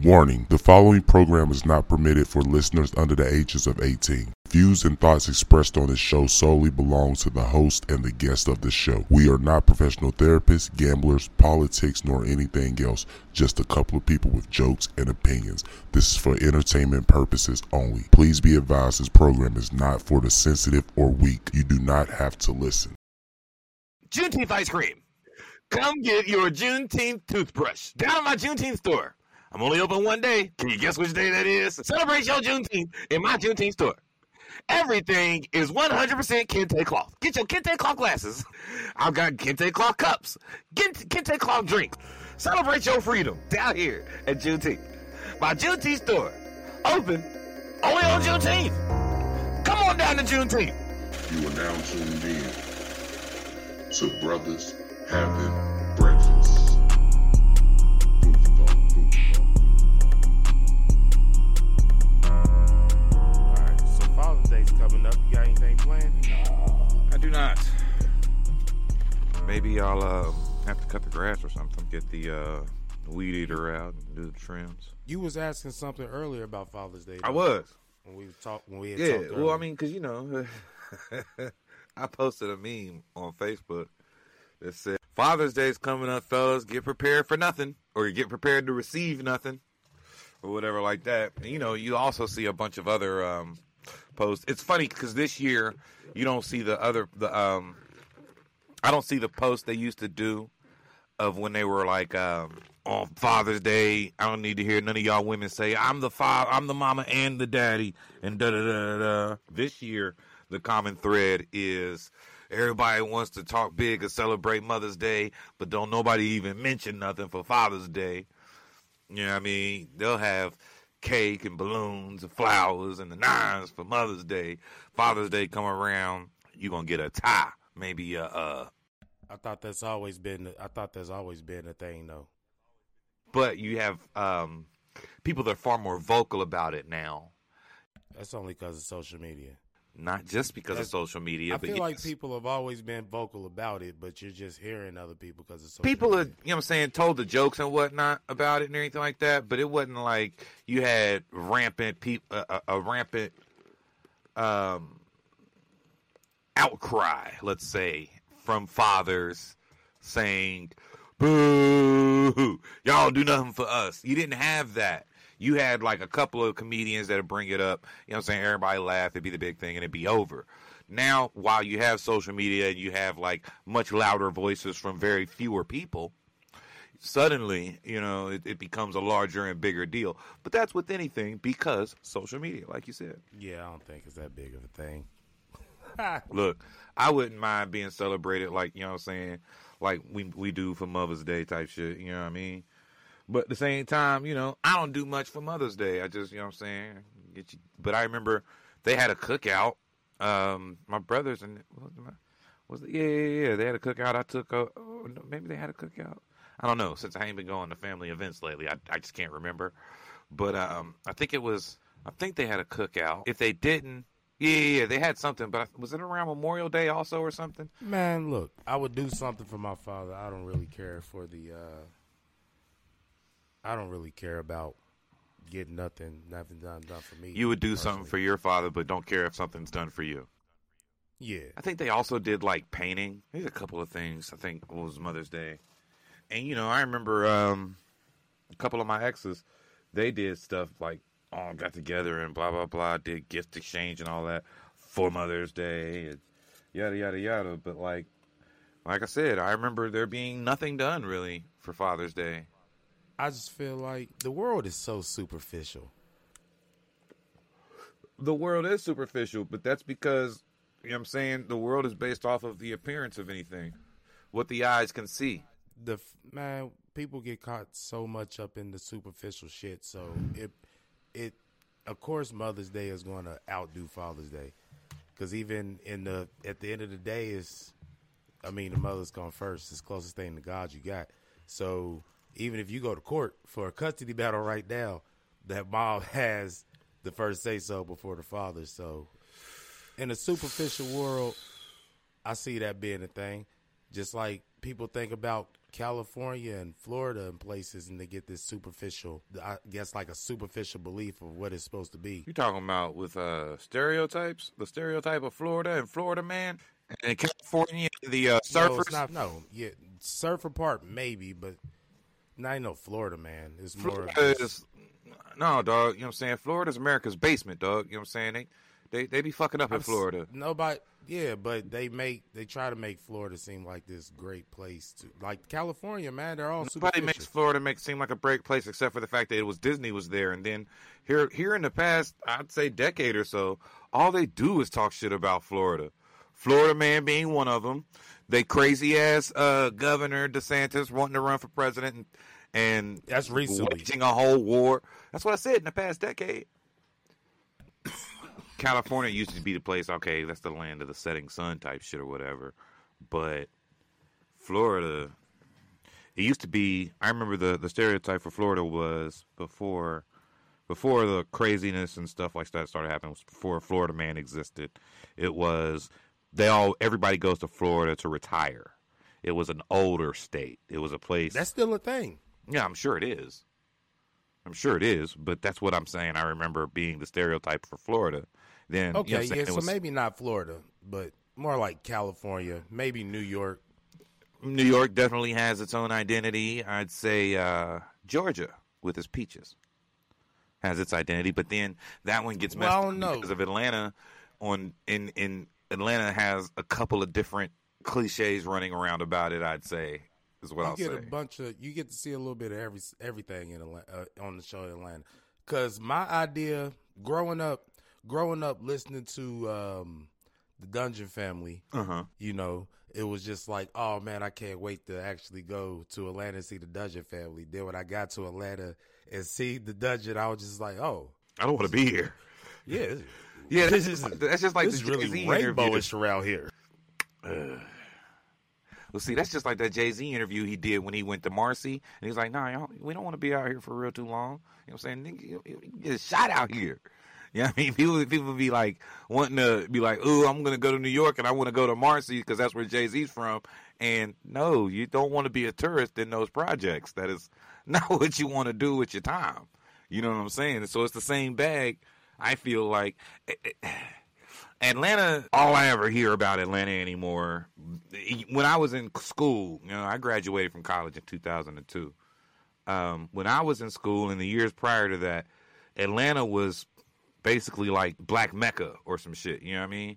Warning the following program is not permitted for listeners under the ages of 18. Views and thoughts expressed on this show solely belong to the host and the guest of the show. We are not professional therapists, gamblers, politics, nor anything else. Just a couple of people with jokes and opinions. This is for entertainment purposes only. Please be advised this program is not for the sensitive or weak. You do not have to listen. Juneteenth ice cream. Come get your Juneteenth toothbrush down at my Juneteenth store. I'm only open one day. Can you guess which day that is? Celebrate your Juneteenth in my Juneteenth store. Everything is 100% Kente cloth. Get your Kente cloth glasses. I've got Kente cloth cups. Get Kente cloth drinks. Celebrate your freedom down here at Juneteenth. My Juneteenth store. Open only on Juneteenth. Come on down to Juneteenth. You are now tuned in to Brothers Having Day's coming up. You got anything planned? I do not. Maybe I'll uh, have to cut the grass or something. Get the uh, weed eater out and do the trims. You was asking something earlier about Father's Day. I though, was. when we talked when we had Yeah. talked Well, I mean, because you know, I posted a meme on Facebook that said Father's Day's coming up, fellas. Get prepared for nothing, or get prepared to receive nothing, or whatever like that. And, you know, you also see a bunch of other um, posts. It's funny because this year you don't see the other the um. I don't see the posts they used to do of when they were like um, on Father's Day. I don't need to hear none of y'all women say I'm the father, I'm the mama and the daddy, and da da da. da. This year, the common thread is everybody wants to talk big and celebrate Mother's Day, but don't nobody even mention nothing for Father's Day. You know what I mean? They'll have cake and balloons and flowers and the nines for Mother's Day. Father's Day come around, you're gonna get a tie, maybe a. a I thought that's always been. I thought that's always been a thing, though. but you have um, people that are far more vocal about it now. That's only because of social media. Not just because That's- of social media, I feel like people have always been vocal about it, but you're just hearing other people because of social people are, you know what I'm saying, told the jokes and whatnot about it and everything like that, but it wasn't like you had rampant peop uh, a, a rampant um, outcry, let's say, from fathers saying, boo, y'all do nothing for us. You didn't have that. You had like a couple of comedians that would bring it up, you know what I'm saying? Everybody laugh, it'd be the big thing, and it'd be over. Now, while you have social media and you have like much louder voices from very fewer people, suddenly, you know, it, it becomes a larger and bigger deal. But that's with anything because social media, like you said. Yeah, I don't think it's that big of a thing. Look, I wouldn't mind being celebrated like, you know what I'm saying, like we we do for Mother's Day type shit, you know what I mean? But at the same time, you know, I don't do much for Mother's Day. I just, you know what I'm saying, get you but I remember they had a cookout. Um my brothers and was it, was it, yeah, yeah, yeah, they had a cookout. I took a oh, maybe they had a cookout. I don't know. Since I ain't been going to family events lately, I I just can't remember. But um I think it was I think they had a cookout. If they didn't, yeah, yeah, yeah, they had something, but was it around Memorial Day also or something? Man, look, I would do something for my father. I don't really care for the. uh I don't really care about getting nothing, nothing done done for me. You would do something for your father, but don't care if something's done for you. Yeah, I think they also did like painting. There's a couple of things. I think it was Mother's Day, and you know, I remember um, a couple of my exes. They did stuff like all got together and blah blah blah. Did gift exchange and all that for Mother's Day and yada yada yada. But like, like I said, I remember there being nothing done really for Father's Day. I just feel like the world is so superficial. the world is superficial, but that's because you know what I'm saying the world is based off of the appearance of anything, what the eyes can see. The man, people get caught so much up in the superficial shit. So it, it, of course, Mother's Day is going to outdo Father's Day, because even in the at the end of the day, is, I mean, the mother's gone first. It's the closest thing to God you got. So even if you go to court for a custody battle right now, that mom has the first say so before the father. So in a superficial world, I see that being a thing. Just like people think about California and Florida and places, and they get this superficial, I guess, like a superficial belief of what it's supposed to be. You talking about with uh stereotypes? The stereotype of Florida and Florida man and California, the uh, No, surfers. it's not. No, yeah, surfer part maybe, but not ain't no Florida man. It's more. of Florida just- is no dog. You know what I'm saying? Florida's America's basement, dog. You know what I'm saying? They they, they be fucking up in I've s- Florida. Nobody, yeah, but they make they try to make Florida seem like this great place to like California, man. They're all Nobody makes Florida make seem like a break place except for the fact that it was Disney was there, and then here here in the past, I'd say decade or so, all they do is talk shit about Florida. Florida man being one of them. They crazy ass uh, Governor DeSantis wanting to run for president and, and That's recently. waging a whole war. That's what I said in the past decade. California used to be the place. Okay, that's the land of the setting sun type shit or whatever, but Florida it used to be i remember the the stereotype for florida was before before the craziness and stuff like that started happening was before florida man existed it was they all everybody goes to florida to retire it was an older state it was a place That's still a thing. yeah i'm sure it is i'm sure it is but that's what i'm saying i remember being the stereotype for florida then you know Okay, I'm saying? yeah. So was- maybe not Florida, but more like California, maybe New York. New York definitely has its own identity. I'd say uh, Georgia with its peaches has its identity, but then that one gets messed Well, up because of Atlanta. On in in Atlanta has a couple of different cliches running around about it. I'd say is what you I'll get say. a bunch of you get to see a little bit of every everything in Atlanta, uh, on the show in Atlanta. Cause my idea growing up, growing up listening to um, the Dungeon Family, Uh huh. you know, it was just like, oh man, I can't wait to actually go to Atlanta and see the Dungeon Family. Then when I got to Atlanta and see the Dungeon, I was just like, oh I don't want to be here. yeah, Yeah, This that's, is- that's just like this the is really rainbowish around here. Well, see, that's just like that Jay Z interview he did when he went to Marcy, and he's like, "Nah, y'all, we don't want to be out here for real too long." You know what I'm saying? Nigga, you, you get shot out here. You know I mean? People, people be like wanting to be like, "Ooh, I'm gonna go to New York and I want to go to Marcy because that's where Jay Z's from." And no, you don't want to be a tourist in those projects. That is not what you want to do with your time. You know what I'm saying? So it's the same bag. I feel like. Atlanta, all I ever hear about Atlanta anymore, when I was in school, you know, I graduated from college in 2002. Um, when I was in school in the years prior to that, Atlanta was basically like Black Mecca or some shit. You know what I mean?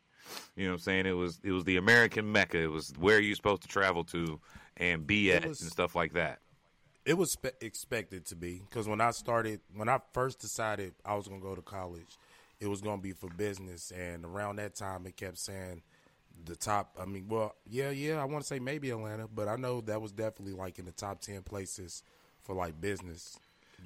You know what I'm saying? It was it was the American Mecca. It was where you're supposed to travel to and be at was- and stuff like that. It was spe- expected to be because when I started, when I first decided I was going to go to college, it was going to be for business. And around that time, it kept saying the top. I mean, well, yeah, yeah, I want to say maybe Atlanta, but I know that was definitely like in the top 10 places for like business,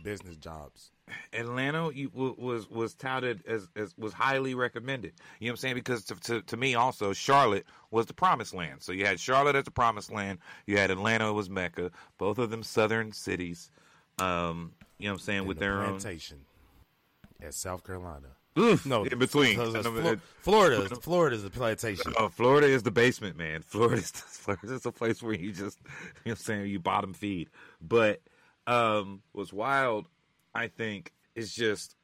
business jobs. Atlanta you- was was touted as, as was highly recommended. You know what I'm saying? Because to, to to me also Charlotte was the promised land. So you had Charlotte as the promised land. You had Atlanta was Mecca. Both of them southern cities. Um, you know what I'm saying And with the their own. plantation at South Carolina. Oof, No, in between. because it's I know, Flo- Florida, Florida is the plantation. Oh, Florida is the basement, man. Florida is Florida is a place where you just you know what I'm saying you bottom feed. But um what's wild, I think, is just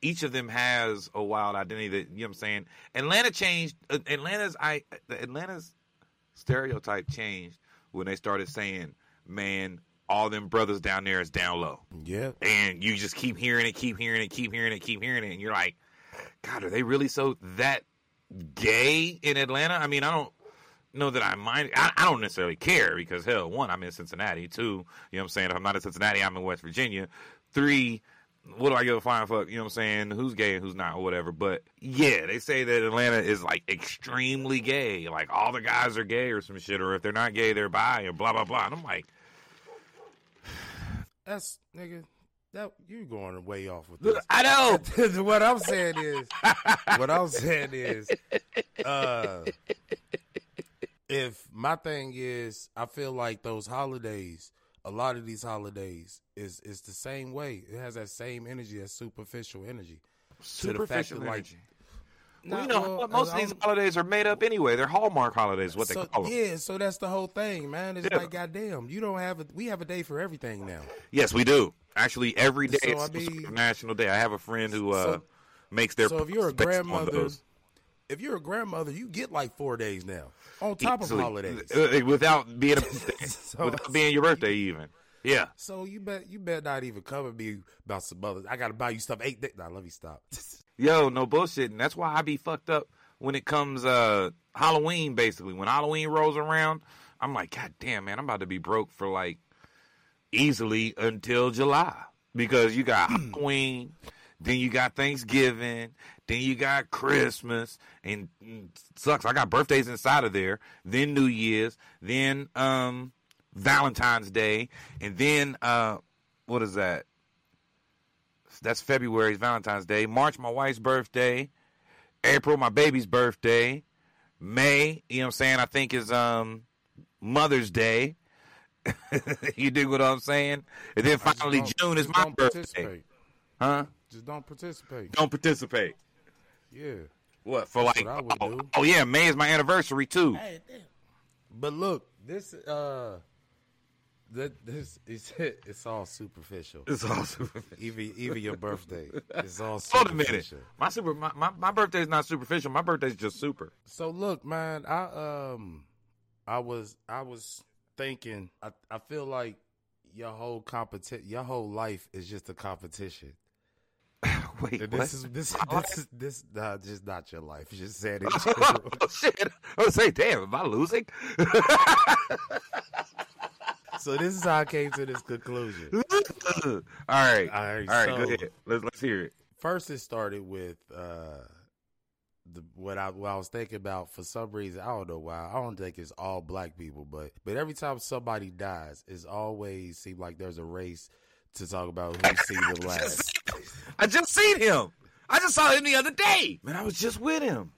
each of them has a wild identity that you know what I'm saying. Atlanta changed uh, Atlanta's I Atlanta's stereotype changed when they started saying, Man, all them brothers down there is down low Yeah. and you just keep hearing it, keep hearing it, keep hearing it, keep hearing it, and you're like, God, are they really so that gay in Atlanta? I mean, I don't know that I mind. I, I don't necessarily care because hell, one, I'm in Cincinnati. Two, you know what I'm saying? If I'm not in Cincinnati, I'm in West Virginia. Three, what do I give a flying fuck? You know what I'm saying? Who's gay and who's not, or whatever. But yeah, they say that Atlanta is like extremely gay. Like all the guys are gay or some shit, or if they're not gay, they're bi, or blah blah blah. And I'm like, That's nigga. That you going way off with this. I know. what I'm saying is, what I'm saying is, uh, if my thing is, I feel like those holidays, a lot of these holidays is is the same way. It has that same energy, that superficial energy. To the fact Superficial that, like, energy. Well, you know, well, most of these holidays are made up anyway. They're Hallmark holidays, what they call them. Yeah, so that's the whole thing, man. It's Yeah. like goddamn, you don't have a we have a day for everything now. Yes, we do. Actually, every day So, it's I mean- national day. I have a friend who uh, So- makes their So if you're a grandmother, if you're a grandmother, you get like four days now on top Easily. of holidays. Uh, without being a So- without being your birthday even. Yeah. So you bet you bet not even come and be about some others. I gotta buy you stuff eight days. Nah, let me stop. Yo, no bullshit, and that's why I be fucked up when it comes uh Halloween. Basically, when Halloween rolls around, I'm like, God damn, man, I'm about to be broke for like easily until July because you got Halloween, then you got Thanksgiving, then you got Christmas, and sucks. I got birthdays inside of there, then New Year's, then um Valentine's Day, and then uh what is that? That's February's Valentine's Day. March, my wife's birthday. April, my baby's birthday. May, you know what I'm saying? I think is um Mother's Day. you dig what I'm saying? And then finally June is my birthday. Huh? Just don't participate. Don't participate. Yeah. What for like what I would oh, do. oh yeah, May is my anniversary too. But look, this uh, that this is it's all superficial. It's awesome. Even even your birthday, it's all Hold a minute. My super my, my, my birthday is not superficial. My birthday's just super. So look, man, I um, I was I was thinking, I I feel like your whole competition, your whole life is just a competition. Wait, this is this this is this nah, just not your life. Just said it. oh shit! I was say, damn, am I losing? so this is how I came to this conclusion. all right, All right, all right, so- go ahead. Let's let's hear it. First, it started with uh, the what I what I was thinking about. For some reason, I don't know why. I don't think it's all black people, but but every time somebody dies, it's always seems like there's a race to talk about who seen the last. I just seen him. I just saw him the other day. Man, I was just with him.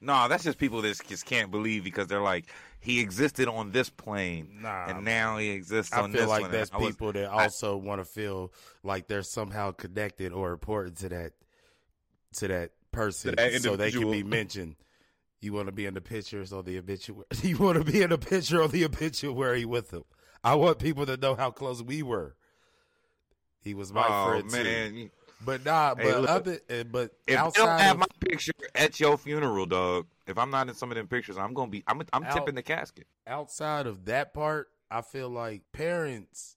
No, that's just people that just can't believe because they're like, he existed on this plane, Nah, and now he exists I on feel this like one. that's And I was- people that I- also want to feel like they're somehow connected or important to that to that person, To that so they can be mentioned. You want to be in the pictures or the obituary. You want to be in the picture or the obituary with them. I want people to know how close we were. He was my oh friend too. man, You- But nah, Hey, but look, other, uh, but if you outside don't have of, my picture at your funeral, dog, if I'm not in some of them pictures, I'm gonna be. I'm I'm Out- tipping the casket. outside of that part, I feel like parents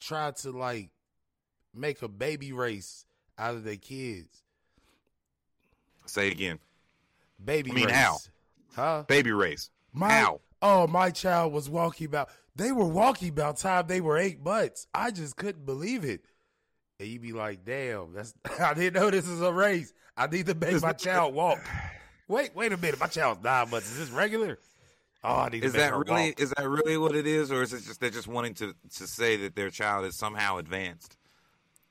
try to like make a baby race out of their kids. Say it again. Baby I mean, race. how? Huh? Baby race. My, How? Oh, my child was walking about. They were walking about time they were eight months. I just couldn't believe it. And you be like, damn, that's I didn't know this is a race. I need to make my child walk. Wait, wait a minute. My child's nine months. Is this regular? Oh, I need to Is that really walk. is that really what it is, or is it just they're just wanting to to say that their child is somehow advanced?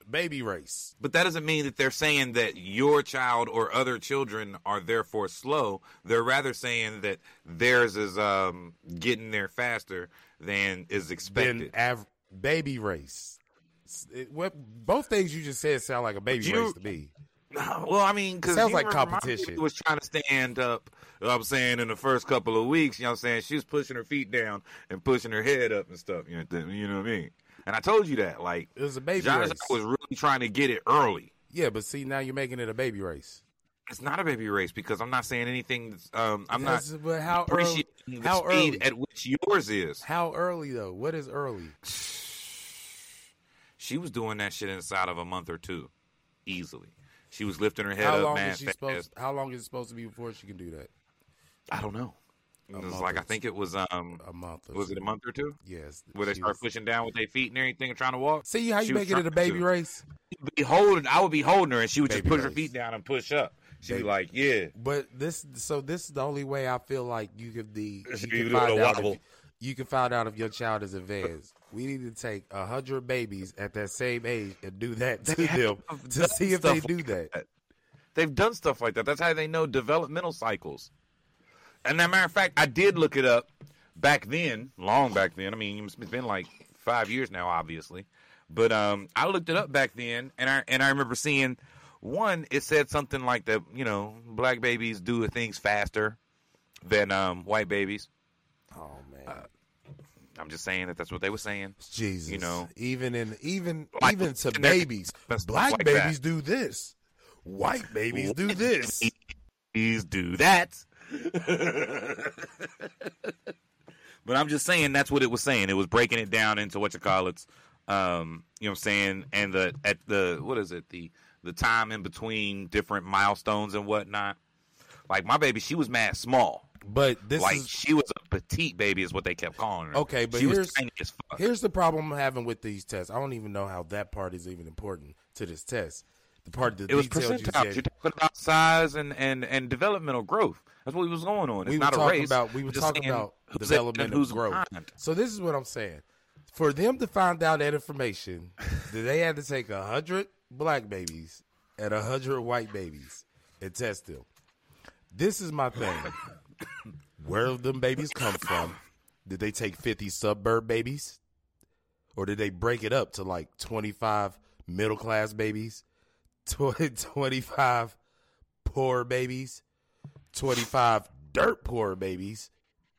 Baby race? But that doesn't mean that they're saying that your child or other children are therefore slow. They're rather saying that theirs is um, getting there faster than is expected. av- baby race. It, what both things you just said sound like a baby You- race to me. Well, I mean, because Sounds like competition. was trying to stand up. I'm saying in the first couple of weeks, you know, what I'm saying she was pushing her feet down and pushing her head up and stuff. You know, you know what I mean? And I told you that, like, It was a baby race. was really trying to get it early. Yeah, but see now you're making it a baby race. It's not a baby race because I'm not saying anything. Um, I'm not but how early? How speed early? at which yours is. How early though? What is early? She was doing that shit inside of a month or two, easily. She was lifting her head How up, long is she fast. supposed? How long is it supposed to be before she can do that? I don't know. It was like I think it was um A month. Or was it a two. month or two Yes. where they she start was- pushing down with their feet and everything and trying to walk. See how you was making it a baby to. race? Be holding, I would be holding her, and she would just Baby push her feet down and push up. She'd be like, "Yeah, But this, so this is the only way I feel like you could be. You She can a find out. If, you can find out if your child is advanced. We need to take a hundred babies at that same age and do that to them to see if they do like that. They've done stuff like that. That's how they know developmental cycles. And as a matter of fact, I did look it up back then, long back then. I mean, it's been like five years now, obviously. But um, I looked it up back then, and I and I remember seeing one, it said something like that. You know, black babies do things faster than um, white babies. Oh man, I'm just saying that that's what they were saying. Jesus, you know. even in even Like, even to babies, black like babies that. do this, white babies do this. Please do that. but I'm just saying that's what it was saying. It was breaking it down into what you call it. Um, you know what I'm saying? And the at the what is it? The the time in between different milestones and whatnot. Like my baby, she was mad small. But this like is she was a petite baby, is what they kept calling her. Okay, but she here's- was tiny as fuck. Here's the problem I'm having with these tests. I don't even know how that part is even important to this test. The part that It was details You You're talking about size and, and, and developmental growth. That's what he was going on. It's we were not a talking race. about we were talking about who's ahead development of who's growth. behind. So this is what I'm saying. For them to find out that information, that they had to take a hundred black babies and a hundred white babies and test them. This is my thing. Where did them babies come from? Did they take 50 suburb babies? Or did they break it up to like 25 middle class babies, 20, 25 poor babies, 25 dirt poor babies,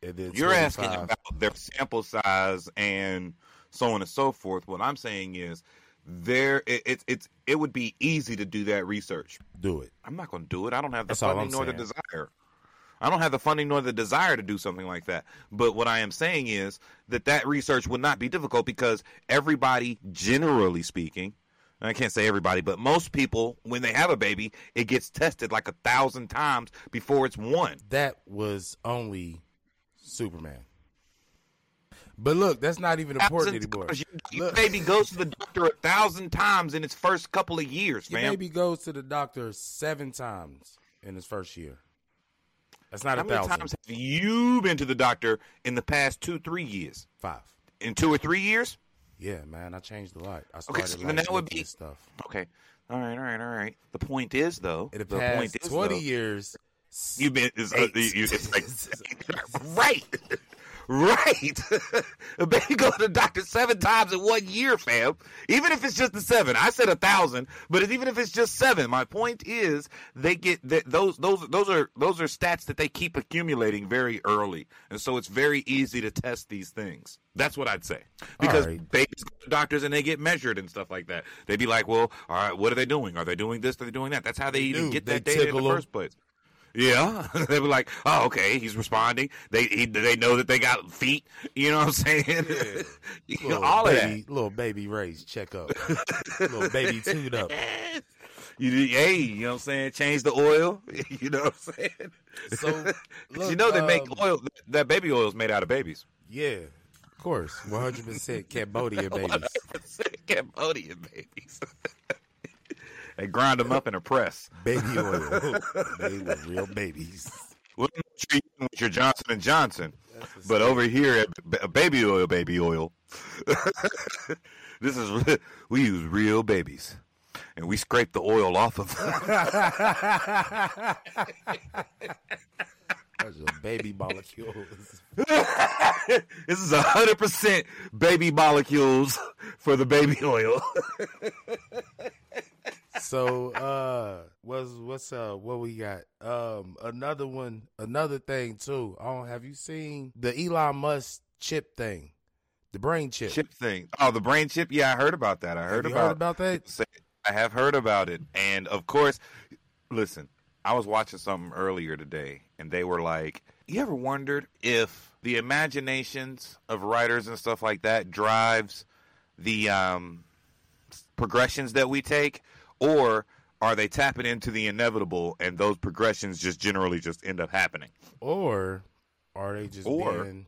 and then You're 25 asking about their sample size and so on and so forth. What I'm saying is, there it, it's it's it would be easy to do that research. do it. I'm not going to do it. I don't have the That's funding nor the desire. I don't have the funding nor the desire to do something like that. But what I am saying is that that research would not be difficult because everybody, generally speaking, I can't say everybody, but most people, when they have a baby, it gets tested like a thousand times before it's one. That was only Superman. But look, that's not even important anymore. times. Your, baby goes to the doctor a thousand times in its first couple of years, Your baby goes to the doctor seven times in his first year. That's not How a many thousand. times have you been to the doctor in the past two, three years? Five. In two or three years? Yeah, man, I changed a lot. I Okay, started so like, that would be- stuff. Okay. All right, all right, all right. The point is, though, In the the past point is, twenty though, years, you've been, uh, you, it's like, right, right. a baby go to the doctor seven times in one year, fam. Even if it's just the seven, I said a thousand, but even if it's just seven, my point is, they get that those those those are those are stats that they keep accumulating very early, and so it's very easy to test these things. That's what I'd say because right. babies go to doctors and they get measured and stuff like that. They'd be like, "Well, all right, what are they doing? Are they doing this? Are they doing that?" That's how they, even get that data in the first place. Yeah, they were like, "Oh, okay, he's responding." They he, they know that they got feet. You know what I'm saying? You know, all of baby, little baby raised check up, little baby tuned up. You hey, you know what I'm saying? Change the oil. You know what I'm saying? So, 'Cause you know they make um, oil. That baby oil is made out of babies. Yeah, of course, one hundred percent Cambodian babies. Cambodian babies. They grind them up in a press. Baby oil, they were real babies. Well, I'm not sure you with your Johnson and Johnson, but over here at B- Baby Oil, Baby Oil, this is we use real babies, and we scrape the oil off of them. Those are baby molecules. this is hundred percent baby molecules for the baby oil. So, uh, what's what's uh what we got? Um, another one, another thing too. Oh, have you seen the Elon Musk chip thing, the brain chip? chip thing. Oh, the brain chip. Yeah, I heard about that. I heard about heard about that? I have heard about it, and of course, listen. I was watching something earlier today, and they were like, "You ever wondered if the imaginations of writers and stuff like that drives the um, progressions that we take, or are they tapping into the inevitable, and those progressions just generally just end up happening?" Or are they just Or- being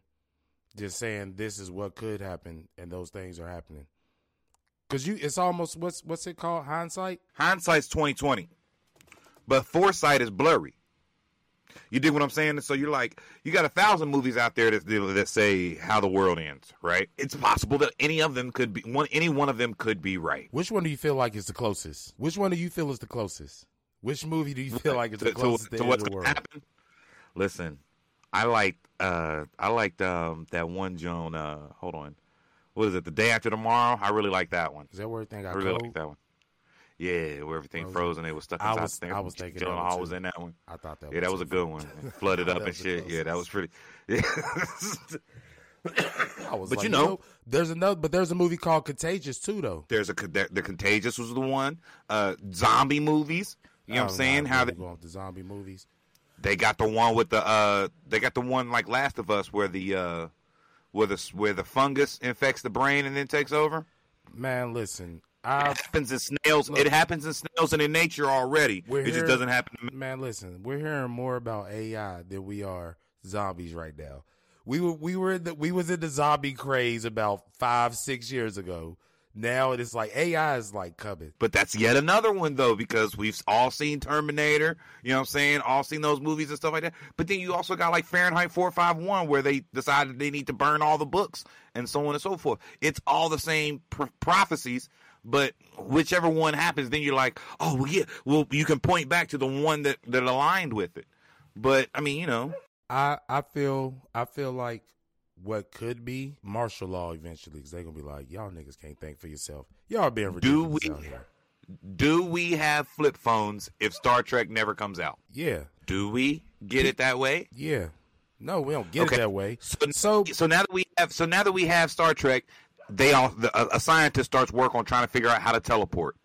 just saying this is what could happen and those things are happening? Because you, it's almost what's what's it called? Hindsight. hindsight's twenty twenty, but foresight is blurry. You dig what I'm saying? So you're like, you got a thousand movies out there that that say how the world ends, right? It's possible that any of them could be one. Any one of them could be right. Which one do you feel like is the closest? Which one do you feel is the closest? Which movie do you feel like is the To, to, closest to, to end what's the gonna world? happen. Listen, I liked uh I liked um that one Joan. Uh, hold on, what is it? The day after tomorrow. I really like that one. Is that where I got really cold? like that one. Yeah, where everything Frozen. froze and they were stuck I inside was- the thing. I was thinking one Hall was in that one. I thought that. Yeah, that was a good one. Flooded up and shit. Yeah, that was pretty. Yeah. I was But like, you know- there's another, but there's a movie called Contagious too, though. There's a the, the Contagious was the one. Uh, zombie movies. You know what I'm saying? How they, going with the zombie movies? they got the one with the uh they got the one like Last of Us where the uh where the where the fungus infects the brain and then takes over. Man, listen, It I happens in snails. Look. it happens in snails and in nature already. It just doesn't happen. To man, listen, we're hearing more about AI than we are zombies right now. We were we were in the, we was in the zombie craze about five six years ago. Now it is like AI is like coming. But that's yet another one though, because we've all seen Terminator, you know what I'm saying? All seen those movies and stuff like that. But then you also got like Fahrenheit 451 where they decided they need to burn all the books and so on and so forth. It's all the same pr- prophecies, but whichever one happens, then you're like, oh, well, yeah, well, you can point back to the one that, that aligned with it. But I mean, you know, I I feel I feel like what could be martial law eventually because they're gonna be like y'all niggas can't think for yourself. Y'all being Do ridiculous we- out here. do we have flip phones if Star Trek never comes out? Yeah, Do we get it that way? yeah. No, we don't get Okay. it that way. So, So so now that we have so now that we have Star Trek, they all the, a, a scientist starts work on trying to figure out how to teleport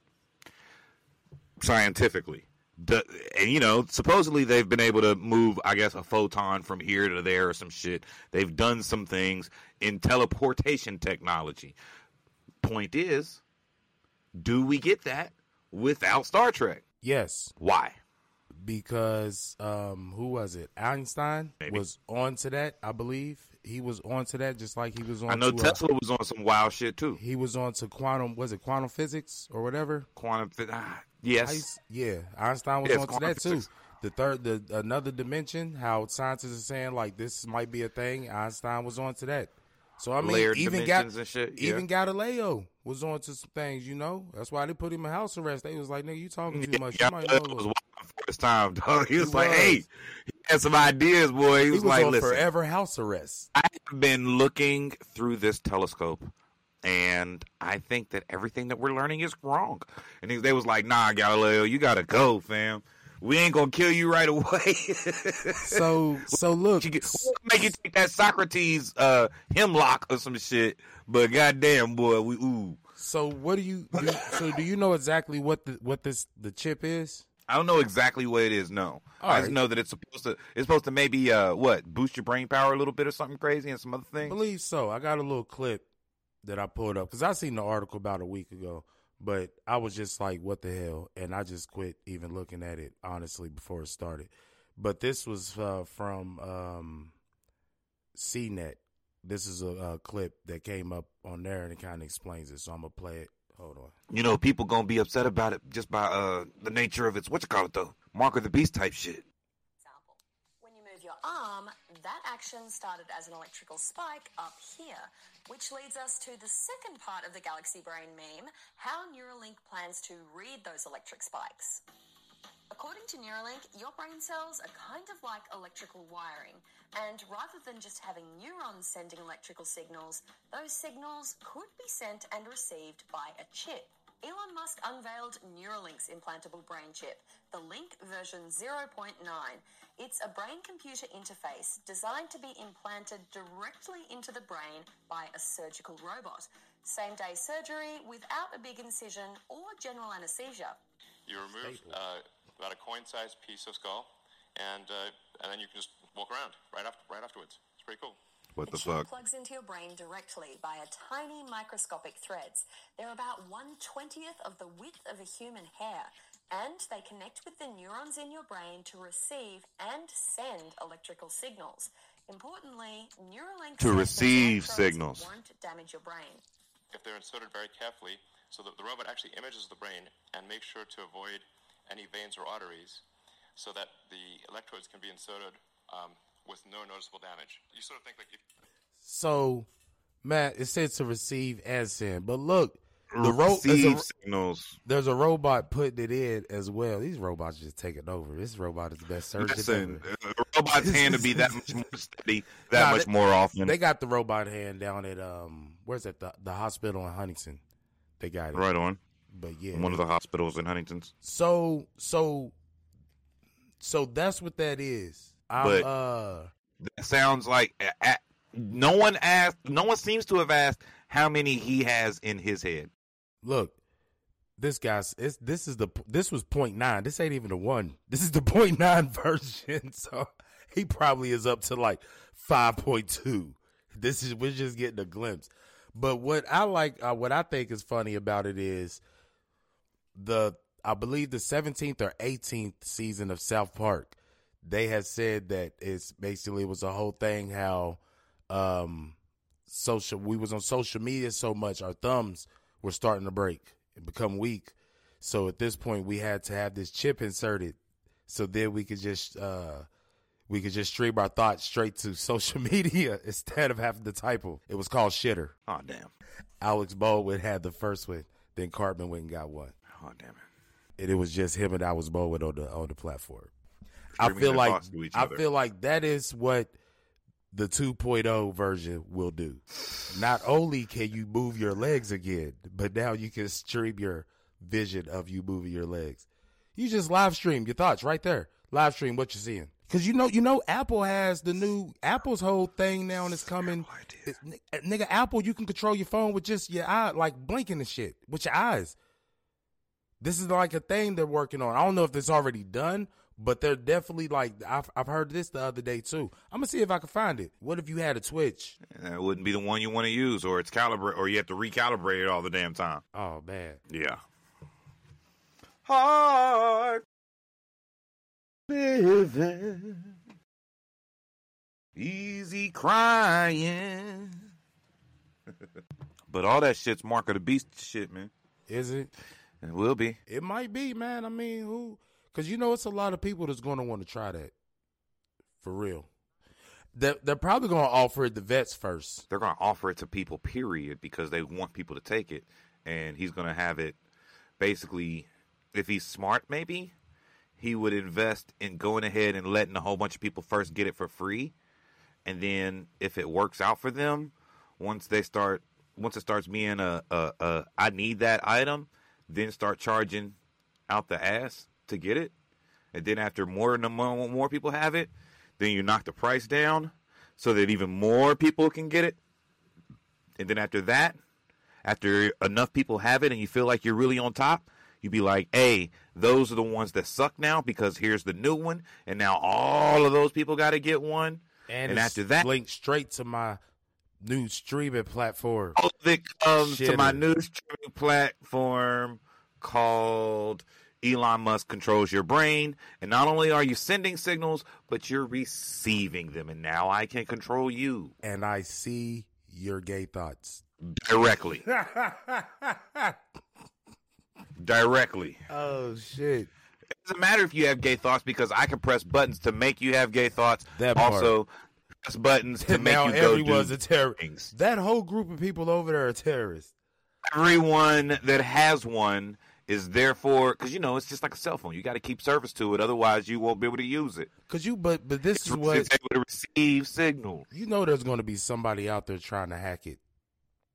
scientifically. The, and you know, supposedly they've been able to move, I guess, a photon from here to there or some shit. They've done some things in teleportation technology. Point is, do we get that without Star Trek? yes, Why? Because um who was it? Einstein Maybe. was on to that, I believe. He was on to that just like he was on I know to, uh, Tesla was on some wild shit too. he was on to quantum was it quantum physics or whatever? Quantum, ah, yes, yeah, Einstein was Yes, on to that too. The third, the another dimension, how scientists are saying like this might be a thing. Einstein was on to that. So I mean, layered even dimensions and shit. even yeah. Galileo was on to some things. You know, that's why they put him in house arrest. They was like, "Nigga, you talking too much? yeah, You might know." was little." wild for his time, dog. He was He like, was. "Hey, he had some ideas, boy." He He was, was like, on "Listen, forever house arrest. I have been looking through this telescope, and I think that everything that we're learning is wrong." And they was like, "Nah, Galileo, you gotta go, fam. We ain't gonna kill you right away. So, so look, you get, we'll make you take that Socrates uh, hemlock or some shit." But goddamn, boy, we ooh. so what do you? Do, so do you know exactly what the what this the chip is? I don't know exactly what it is. No, All I just right. know that it's supposed to. It's supposed to maybe uh what boost your brain power a little bit or something crazy and some other I things. believe so. I got a little clip that I pulled up because I seen the article about a week ago, but I was just like, "What the hell?" and I just quit even looking at it honestly before it started. But this was uh, from um, CNET. This is a, a clip that came up on there and it kind of explains it. So I'm gonna play it. Hold on. You know, people gonna be upset about it just by uh the nature of its what you call it though, Mark of the Beast type shit. example. When you move your arm, that action started as an electrical spike up here, which leads us to the second part of the Galaxy Brain meme how Neuralink plans to read those electric spikes. According to Neuralink, your brain cells are kind of like electrical wiring, and rather than just having neurons sending electrical signals, those signals could be sent and received by a chip. Elon Musk unveiled Neuralink's implantable brain chip, the Link version 0.9. It's a brain computer interface designed to be implanted directly into the brain by a surgical robot. Same day surgery without a big incision or general anesthesia. You remove uh, about a coin-sized piece of skull, and uh, and then you can just walk around right after right afterwards. It's pretty cool. What the chip fuck? plugs into your brain directly via tiny microscopic threads. They're about one twentieth of the width of a human hair, and they connect with the neurons in your brain to receive and send electrical signals. Importantly, Neuralink To says those receive signals. won't damage your brain. If they're inserted very carefully, so that the robot actually images the brain and makes sure to avoid any veins or arteries, so that the electrodes can be inserted um, with no noticeable damage. You sort of think like if So, Matt, it said to receive and send, but look, the ro- there's, a, signals. there's a robot putting it in as well. These robots just taking over. This robot is the best surgeon Listen, ever. a robot's hand to be that much more steady, that Nah, much they- more often. They got the robot hand down at um, where's that? The, the hospital in Huntington. They got it. right on. But yeah, one of the hospitals in Huntington's. so so so that's what that is. I'm But- uh That sounds like a- no one asked. No one seems to have asked how many he has in his head. look, this guy's it's, this is the this was point nine. This ain't even the one. This is the point nine version. So he probably is up to like five point two. This is we're just getting a glimpse. But what I like, uh, what I think is funny about it is the I believe the seventeenth or eighteenth season of South Park. They had said that it's basically it was a whole thing how um social we was on social media so much our thumbs were starting to break and become weak. So at this point we had to have this chip inserted so then we could just uh we could just stream our thoughts straight to social media instead of having to type them. It was called Shitter. Oh damn! Alex Baldwin had the first one, then Cartman went and got one. Oh damn it! And it was just him and Alex Baldwin on the on the platform. I feel like I other. feel like that is what the 2.0 version will do. Not only can you move your legs again, but now you can stream your vision of you moving your legs. You just live stream your thoughts right there. Live stream what you're seeing. Cause you know, you know, Apple has the new Apple's whole thing now, and it's coming. It- uh, nigga, Apple, you can control your phone with just your eye, like blinking and shit with your eyes. This is like a thing they're working on. I don't know if it's already done, but they're definitely like I've I've heard this the other day too. I'm gonna see if I can find it. What if you had a Twitch? That wouldn't be the one you want to use, or it's calibrate, or you have to recalibrate it all the damn time. Oh man, Yeah. Hard living, easy crying. but all that shit's mark of the beast shit, man. is it? It will be. It might be, man. I mean, who? Because you know, it's a lot of people that's to want to try that for real. They're, they're probably to offer it the vets first. They're to offer it to people, period, because they want people to take it. And he's to have it basically, if he's smart, maybe, he would invest in going ahead and letting a whole bunch of people first get it for free. And then if it works out for them, once they start, once it starts being a, a, a I need that item, then start charging out the ass to get it. And then after more and more, more people have it, then you knock the price down so that even more people can get it. And then after that, after enough people have it and you feel like you're really on top, you'd be like, hey, those are the ones that suck now because here's the new one. And now all of those people got to get one. And, And after that- linked straight to my new streaming platform. All of it comes to my new streaming platform called Elon Musk Controls Your Brain. And not only are you sending signals, but you're receiving them. And now I can control you And I see your gay thoughts. directly. directly. oh shit! It doesn't matter if you have gay thoughts because I can press buttons to make you have gay thoughts. That part. also press buttons to make now you go everyone's do a terrorist. That whole group of people over there are terrorists. Everyone that has one is therefore because you know it's just like a cell phone. You got to keep service to it, otherwise you won't be able to use it. Cause you, but but this It's, is what it's able to receive signal. you know. There's going to be somebody out there trying to hack it.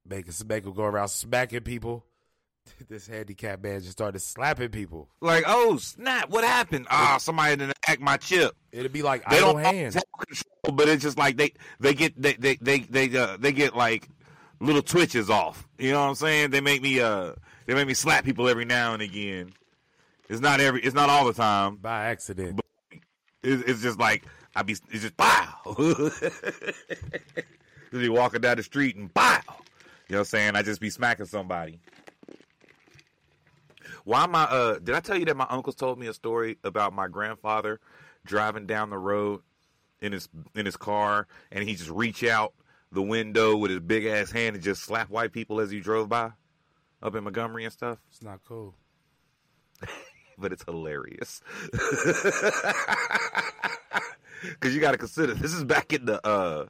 Make it go around smacking people. This handicapped man just started slapping people. Like, oh snap! What happened? Ah, somebody didn't hack my chip. It'd be like They idle don't hands. have control, but it's just like they they get they they they they uh, they get like little twitches off. You know what I'm saying? They make me uh they make me slap people every now and again. It's not every it's not all the time. by accident. It's, it's just like I be it's just pow. just be walking down the street and pow. You know what I'm saying? I just be smacking somebody. Why am I uh did I tell you that my uncles told me a story about my grandfather driving down the road in his in his car and he just reach out the window with his big ass hand and just slap white people as he drove by up in Montgomery and stuff? It's not cool. but it's hilarious. Cause you gotta consider this is back in the uh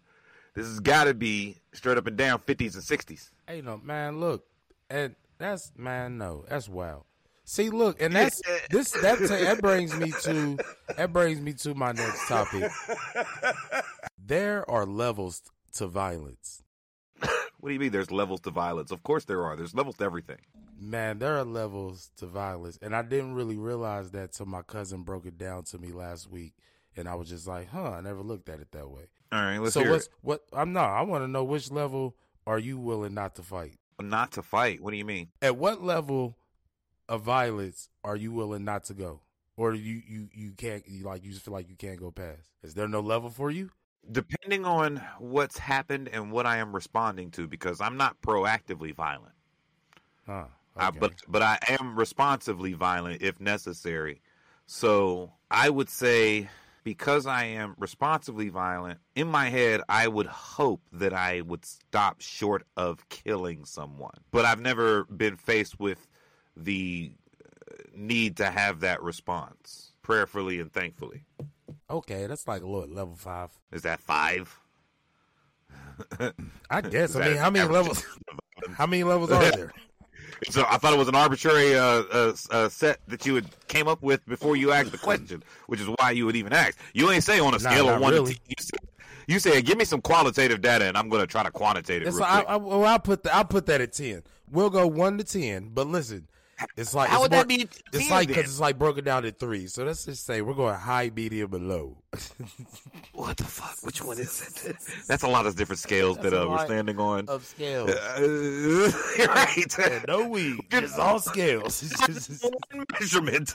this has gotta be straight up and down fifties and sixties. Hey, no, man, look, and that's man, no, that's wild. See, look, and that's this that ta- that brings me to that brings me to my next topic. There are levels to violence. What do you mean there's levels to violence? Of course there are. There's levels to everything. Man, there are levels to violence, and I didn't really realize that till my cousin broke it down to me last week, and I was just like, "Huh, I never looked at it that way." All right, let's so hear what's it. what? I'm not. I want to know which level are you willing not to fight? Not to fight. What do you mean? At what level of violence are you willing not to go, or you you you can't you like you just feel like you can't go past? Is there no level for you? Depending on what's happened and what I am responding to, because I'm not proactively violent. Huh? I, but but I am responsively violent if necessary. So I would say because I am responsibly violent, in my head I would hope that I would stop short of killing someone. But I've never been faced with the uh, need to have that response. Prayerfully and thankfully. Okay, that's like a little level five. Is that five? I guess. Is I mean, how many levels? How many levels are there? So I thought it was an arbitrary uh, uh, uh, set that you had came up with before you asked the question, which is why you would even ask. You ain't say on a scale not of one really. to ten. You say, you said, "Give me some qualitative data, and I'm going to try to quantitate it." Real I. I, well, I'll put the, I'll put that at ten. We'll go one to ten. But listen, it's like How it's would more- that be It's like because it's like broken down to three. So let's just say we're going high, medium, and low. what the fuck? Which one is it? That's a lot of different scales That's that uh, we're standing on. of scales. Uh, right. no weed. It's all scales. One measurement.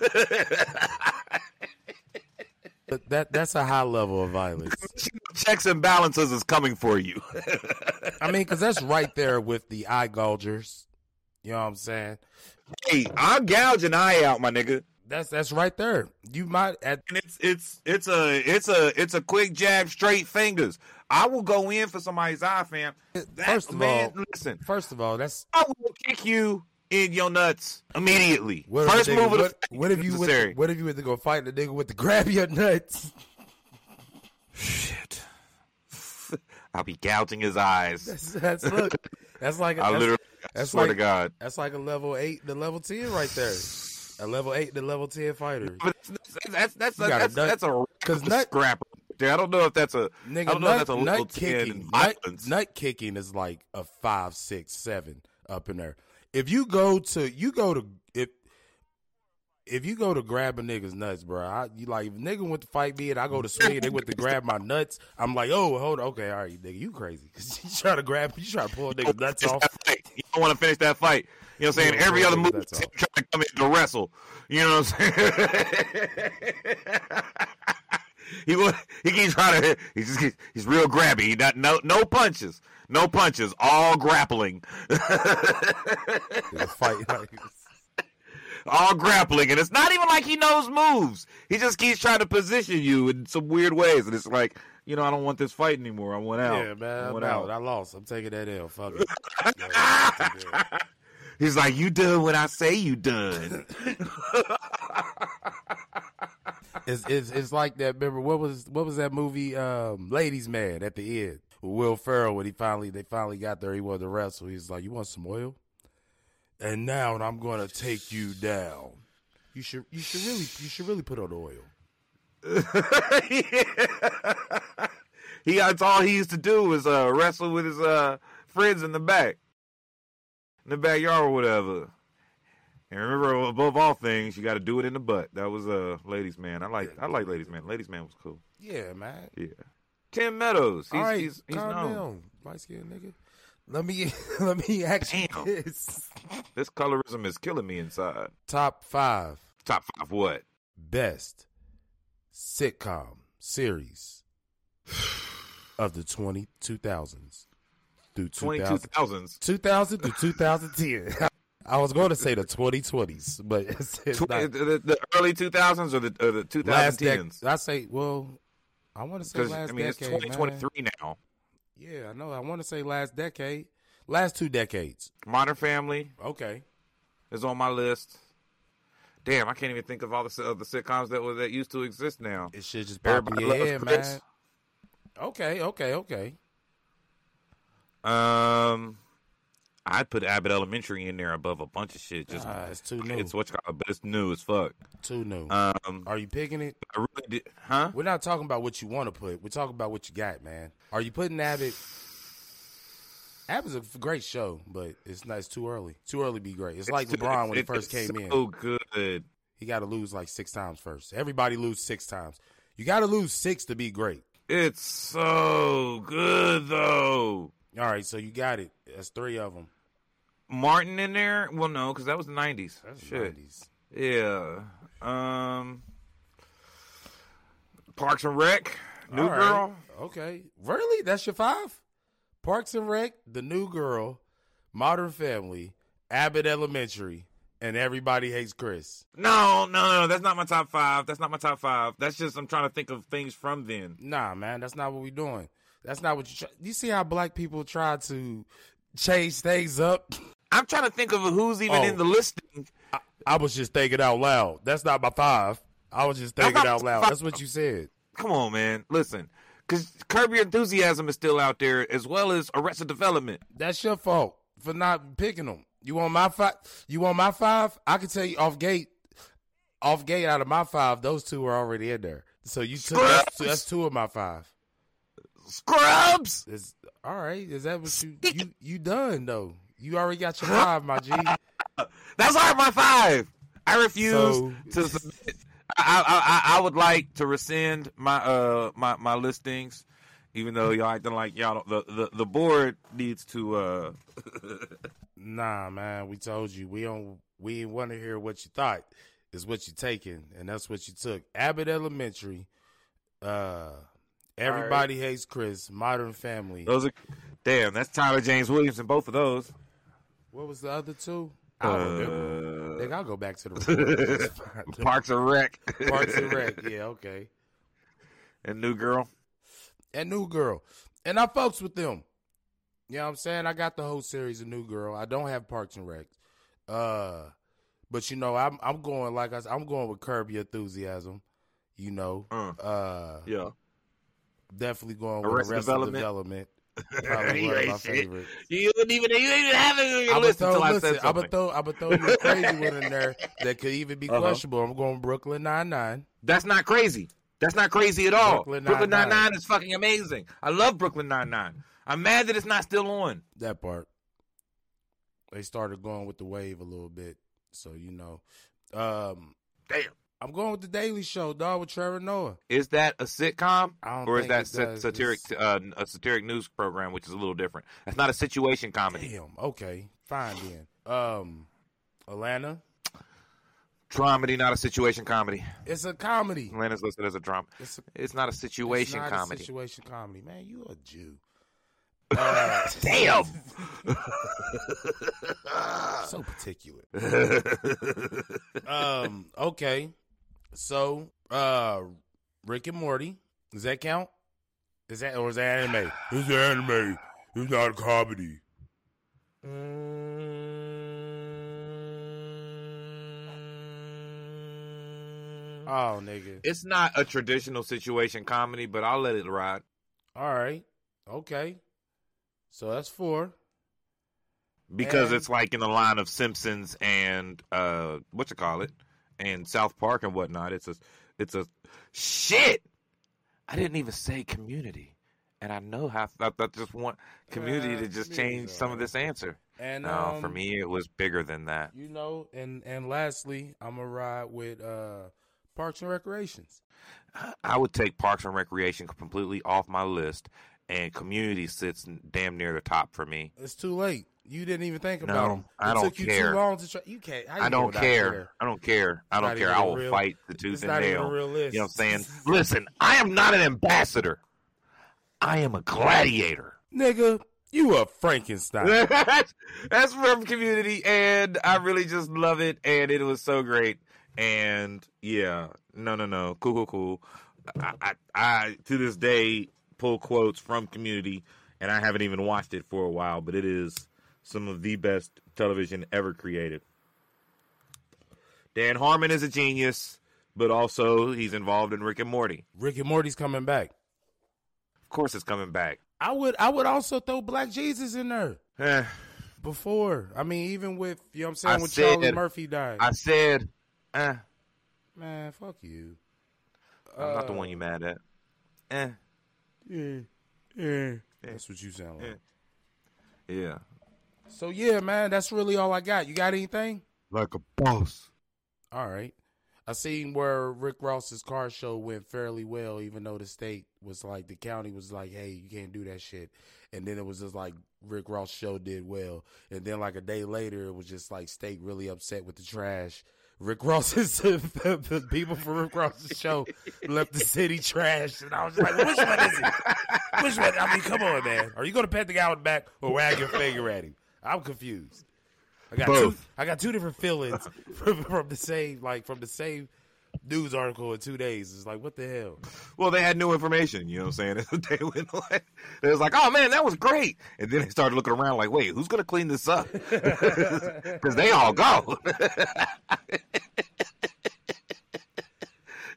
but that that's a high level of violence. Checks and balances is coming for you. I mean, because that's right there with the eye gougers. You know what I'm saying? Hey, I'll gouge an eye out, my nigga. That's that's right there. You might at And it's it's it's a it's a it's a quick jab, straight fingers. I will go in for somebody's eye, fam. That, First of man, all- listen, first of all, that's I will kick you in your nuts immediately. what First nigga- move what, what if you what if you went to go fight the nigga with the grab your nuts? Shit. I'll be gouging his eyes. That's, that's look. That's like a, I that's, literally I that's swear like- to God. that's like a level eight the level ten right there. A level eight to level ten fighter. But that's that's that's You that's, that's a 'cause that's nut- scrapper. Dude, I don't know if that's a Nigga, I don't know nut, if that's a level nut ten kicking, nut, nut kicking is like a five, six, seven up in there. If you go to, you go to if you go to grab a nigga's nuts, bro, I, you like if nigga went to fight me and I go to swing, they went to grab my nuts. I'm like, oh, hold on, okay, all right, nigga, you crazy? Cause you try to grab, you try to pull a nigga's nuts off. You don't want to finish that fight. You know what I'm saying? Yeah, Every other move that's is him all. trying to come in to wrestle. You know what I'm saying? he he keeps trying to. He's just he's, he's real grabby. He not no no punches, no punches, all grappling, fight, like, all grappling, and it's not even like he knows moves. He just keeps trying to position you in some weird ways, and it's like you know I don't want this fight anymore. I want out. yeah, man, I I'm out. I lost. I'm taking that L. Fuck it. Yeah, I'm taking it. He's like, you done what I say you done. It's, it's it's like that. Remember what was what was that movie? Um, Ladies Man at the end. With Will Ferrell when he finally they finally got there. He wanted to wrestle. He's like, "You want some oil?" And now I'm going to take you down. You should you should really you should really put on oil. he that's all he used to do was uh, wrestle with his uh, friends in the back, in the backyard or whatever. And remember, above all things, you got to do it in the butt. That was uh, ladies man. I like I like ladies man. Ladies man was cool. Yeah, man. Yeah. Tim Meadows. He's All right, he's, he's calm known. down, light skinned nigga. Let me let me ask you this: This colorism is killing me inside. top five Top five what? best sitcom series of the 20, 2000s through Twenty 2000, two thousands. 2000 to 2010. I was going to say the 2020s, but it's, it's Tw- the, the early two thousands or the or the two Last thousand decade. tens? I say, well, I want to say last I mean, it's 2023 man. now. Yeah, I know. I want to say last decade. Last two decades. Modern Family Okay. is on my list. Damn, I can't even think of all the of the sitcoms that were that used to exist now. It should just pop in your head, man. Okay, okay, okay. Um, I'd put Abbott Elementary in there above a bunch of shit. Just Ah, it's too new. it's what you call, but it's new as fuck. Too new. Um, Are you picking it? I really did, huh? We're not talking about what you want to put. We're talking about what you got, man. Are you putting Abbott? Is a great show, but it's not. It's too early. Too early to be great. It's, like too- LeBron when he first it's came in. So good. He got to lose like six times first. Everybody lose six times. You got to lose six to be great. It's so good though. All right, so you got it. That's three of them. Martin in there? Well, no, because that was the nineties. Shit. 90s. Yeah. Um. Parks and Rec. New All right. Girl. Okay. Really? That's your five? Parks and Rec, The New Girl, Modern Family, Abbott Elementary, and Everybody Hates Chris. No, no, no. That's not my top five. That's not my top five. That's just I'm trying to think of things from then. Nah, man, that's not what we're doing. That's not what you try. You see how black people try to change things up? I'm trying to think of who's even Oh. in the listing. I was just thinking out loud. That's not my five. I was just thinking out loud. five. That's what you said. Come on, man. Listen, because Curb Your Enthusiasm is still out there, as well as Arrested Development. That's your fault for not picking them. You want my five? You want my five? I can tell you off gate, off gate out of my five, those two were already in there. So you took that's, that's two of my five. Scrubs. Is all right? Is that what you you you done though? You already got your five, my G. That's all my five. I refuse So- to submit. I, I I would like to rescind my uh my my listings, even though y'all acting like y'all don't- the the the board needs to uh Nah, man, we told you we don't we want to hear what you thought. Is what you taking, and that's what you took. Abbott Elementary, uh, Everybody Hates Chris, Modern Family. those are damn. That's Tyler James Williams in both of those. What was the other two? I don't remember. Uh, Nigga, I'll go back to the report. It's fine. Parks and Rec. Parks and Rec. Yeah, okay. and New Girl. And New Girl. And I fucks with them. You know what I'm saying? I got the whole series of New Girl. I don't have Parks and Rec. Uh, but you know, I'm I'm going like I said, I'm going with Curb Your Enthusiasm. You know, Uh. uh, Yeah. Definitely going with Arrested Development. Development. Probably one of my favorite. You wouldn't even you didn't even have it on your I'm list throw, until I listen, said I'm something. throw, I'm throw you a crazy one in there that could even be Uh-huh. questionable. I'm going Brooklyn Nine Nine. That's not crazy. That's not crazy at all. Brooklyn Brooklyn Nine-Nine. Nine Nine is fucking amazing. I love Brooklyn Nine Nine. I'm mad that it's not still on. That part. They started going with the wave a little bit, so you know. Um, Damn. I'm going with the Daily Show, dog, with Trevor Noah. Is that a sitcom I don't or is that sat- satiric uh, a satiric news program, which is a little different? That's not a situation comedy. Damn. Okay, fine then. Um, Atlanta. Dramedy, not a situation comedy. It's a comedy. Atlanta's listed as a drama. It's a It's not a situation it's not comedy. A situation comedy, man. You a Jew. Uh, Damn. so particular. um. Okay. So, uh, Rick and Morty. Does that count? Is that or is that anime? It's anime. It's not a comedy. Oh, nigga. It's not a traditional situation comedy, but I'll let it ride. All right. Okay. So that's four. because And- it's like in the line of Simpsons and uh what you call it and South Park and whatnot. It's a it's a shit. I didn't even say community, and I know how I, I just want community Uh, to just change some of this answer. And No, for um, me, it was bigger than that. you know, and and lastly, I'm gonna ride with uh Parks and Recreations. I would take Parks and Recreation completely off my list, and community sits damn near the top for me. It's too late. You didn't even think No, about them. It I don't took you care. too long to try. You can't. I don't gonna care. I don't care. I don't care. I will real- fight the tooth and nail. You know what I'm saying? Listen, I am not an ambassador. I am a gladiator. Nigga, you a Frankenstein. that's, that's from Community, and I really just love it, and it was so great. And yeah, no, no, no, cool, cool, cool. I, I, I to this day pull quotes from Community, and I haven't even watched it for a while, but it is some of the best television ever created. Dan Harmon is a genius, but also he's involved in Rick and Morty. Rick and Morty's coming back. Of course, it's coming back. I would I would also throw Black Jesus in there Eh, before. I mean, even with you know what I'm saying I when said- Charlie Murphy died. I said, eh, Man, fuck you. I'm not the Uh, one you mad at. Eh. Yeah, yeah. That's what you sound like. Yeah. So yeah, man, that's really all I got. You got anything? Like a boss. All right. I seen where Rick Ross's car show went fairly well, even though the state was like the county was like, "Hey, you can't do that shit," and then it was just like Rick Ross show did well, and then like a day later, it was just like state really upset with the trash. Rick Ross's the, people from Rick Ross's show left the city trash, and I was like, "Which one is it? Which one? I mean, come on, man. Are you gonna pat the guy on the back or wag your finger at him? I'm confused." I got two. I got two different feelings from, from the same, like from the same news article in two days. It's like, what the hell? Well, they had new information, you know what I'm saying? they went like, they was like, oh man, that was great. And then they started looking around like, wait, who's going to clean this up? Because they all go.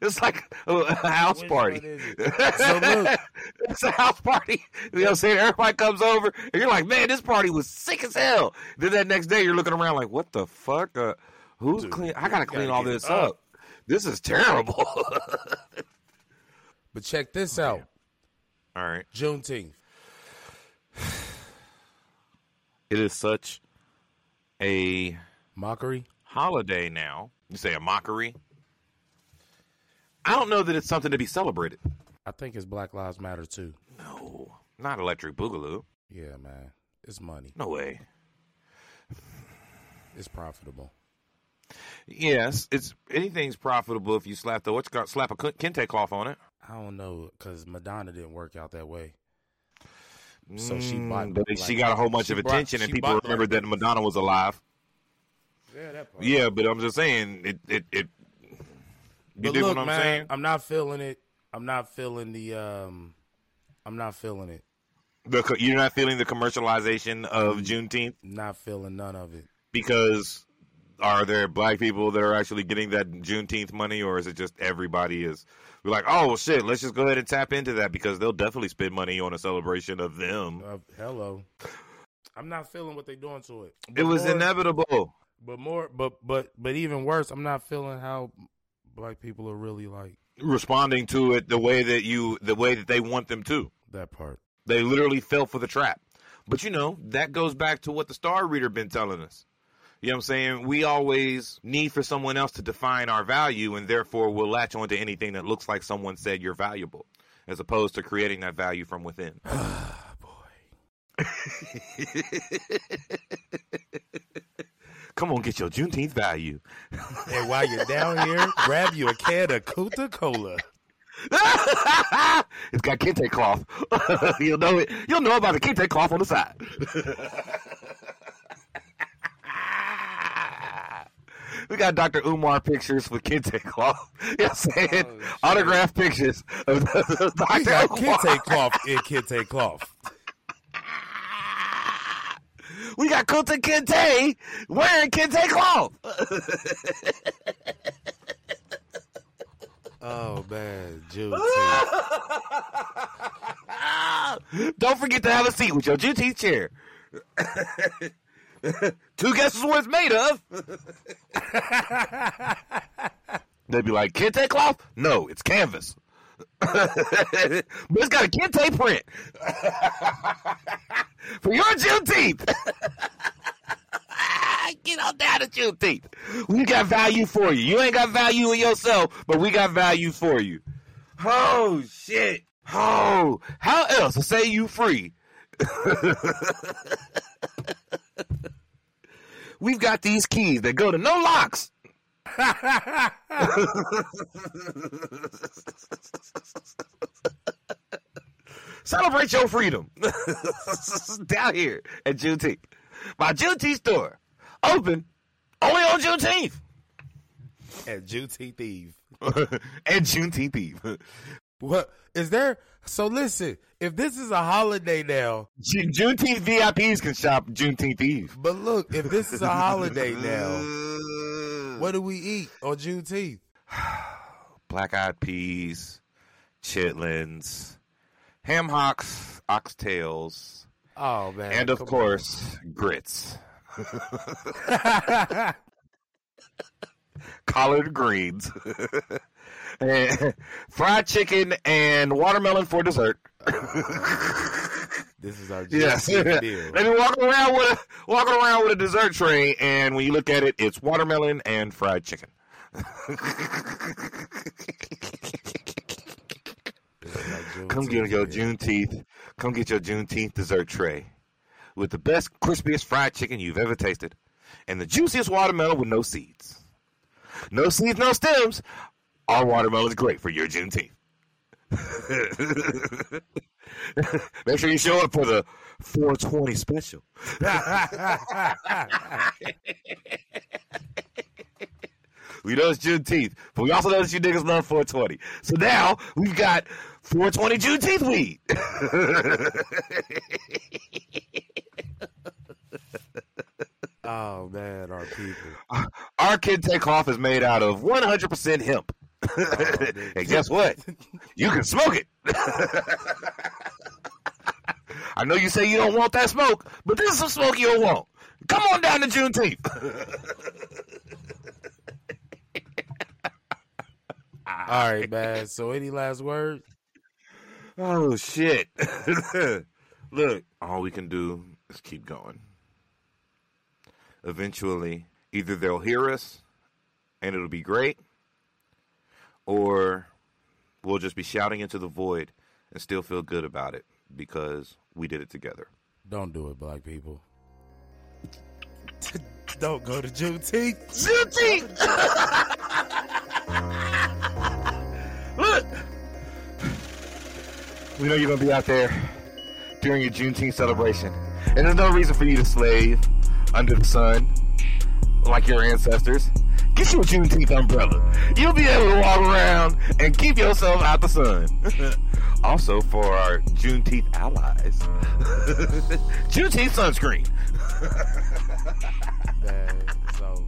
It's like a, house Which party. So look, it's a house party. You know what I'm saying? Everybody comes over and you're like, man, this party was sick as hell. Then that next day you're looking around like, what the fuck? Uh, who's Dude, clean? I got to gotta clean all this up. up. This is terrible. but check this out. all right. Juneteenth. It is such a Mockery. holiday now. You say a mockery? I don't know that it's something to be celebrated. I think it's Black Lives Matter too. No, not Electric Boogaloo. Yeah, man. It's money. No way. It's profitable. Yes, it's anything's profitable if you slap the what's got slap a kente cloth on it. I don't know because Madonna didn't work out that way. So she Mm, bought. but like, she got a whole bunch of brought- attention, and people remembered that Madonna was alive. Yeah, that part. Yeah, but I'm just saying it. It. it you But dig look, what I'm man, saying? I'm not feeling it. I'm not feeling the. um I'm not feeling it. The, you're not feeling the commercialization of Juneteenth Not feeling none of it. because are there black people that are actually getting that Juneteenth money, or is it just everybody is? We're like, oh well, shit, let's just go ahead and tap into that because they'll definitely spend money on a celebration of them. Uh, hello. I'm not feeling what they're doing to it. It was more- inevitable. But more, but but but even worse, I'm not feeling how black people are really like Responding to it the way that you, the way that they want them to. that part. They literally fell for the trap. But you know, that goes back to what the star reader been telling us. You know what I'm saying? We always need for someone else to define our value and therefore we'll latch onto anything that looks like someone said you're valuable as opposed to creating that value from within. Come on, get your Juneteenth value. And while you're down here, grab you a can of Coca Cola. it's got kente cloth. you'll know it. You'll know about the kente cloth on the side. we got Dr. Umar pictures with kente cloth. You know I'm saying? Oh, pictures of Dr. We got Umar. kente cloth in kente cloth. We got Kunta Kinte wearing kente cloth. Oh man, Juneteenth. Don't forget to have a seat with your Juneteenth chair. Two guesses what it's made of. They'd be like, kente cloth? No, it's canvas. but it's got a kente print. For your Juneteenth. Get on down to Juneteenth. We got value for you. You ain't got value in yourself, but we got value for you. Oh, shit. Oh, how else to say you free? We've got these keys that go to no locks. Celebrate your freedom down here at Juneteenth. My Juneteenth store open only on Juneteenth and Juneteenth Eve. and Juneteenth Eve. What is there? So listen, if this is a holiday now, Ju- Juneteenth VIPs can shop Juneteenth Eve. but look, if this is a holiday now, what do we eat on Juneteenth? Black eyed peas, chitlins, ham hocks, oxtails, Oh man, and of course, grits. Collard greens. And fried chicken and watermelon for dessert. This is our Yes. Deal. They be walking around with a walking around with a dessert tray, and when you look at it, it's watermelon and fried chicken. This is our Come get your. Juneteenth. Come get your Juneteenth dessert tray with the best, crispiest fried chicken you've ever tasted, and the juiciest watermelon with no seeds. No seeds, no stems. Our watermelon is great for your Juneteenth. Make sure you show up for the 420 special. We know it's Juneteenth, but we also know that you niggas love 420. So now we've got 420 Juneteenth weed. oh man, our people. Our kente cloth is made out of 100% hemp. and guess what? You can smoke it. I know you say you don't want that smoke, but this is some smoke you don't want. Come on down to Juneteenth. All right, man. So any last words? Oh shit. Look, all we can do is keep going. Eventually, either they'll hear us and it'll be great, or we'll just be shouting into the void and still feel good about it because we did it together. Don't do it, black people. Don't go to Juneteenth. Juneteenth! Look! We know you're going to be out there during your Juneteenth celebration. And there's no reason for you to slave under the sun like your ancestors. You a Juneteenth umbrella. You'll be able to walk around and keep yourself out the sun. also, for our Juneteenth allies, Juneteenth sunscreen. Man, it's over.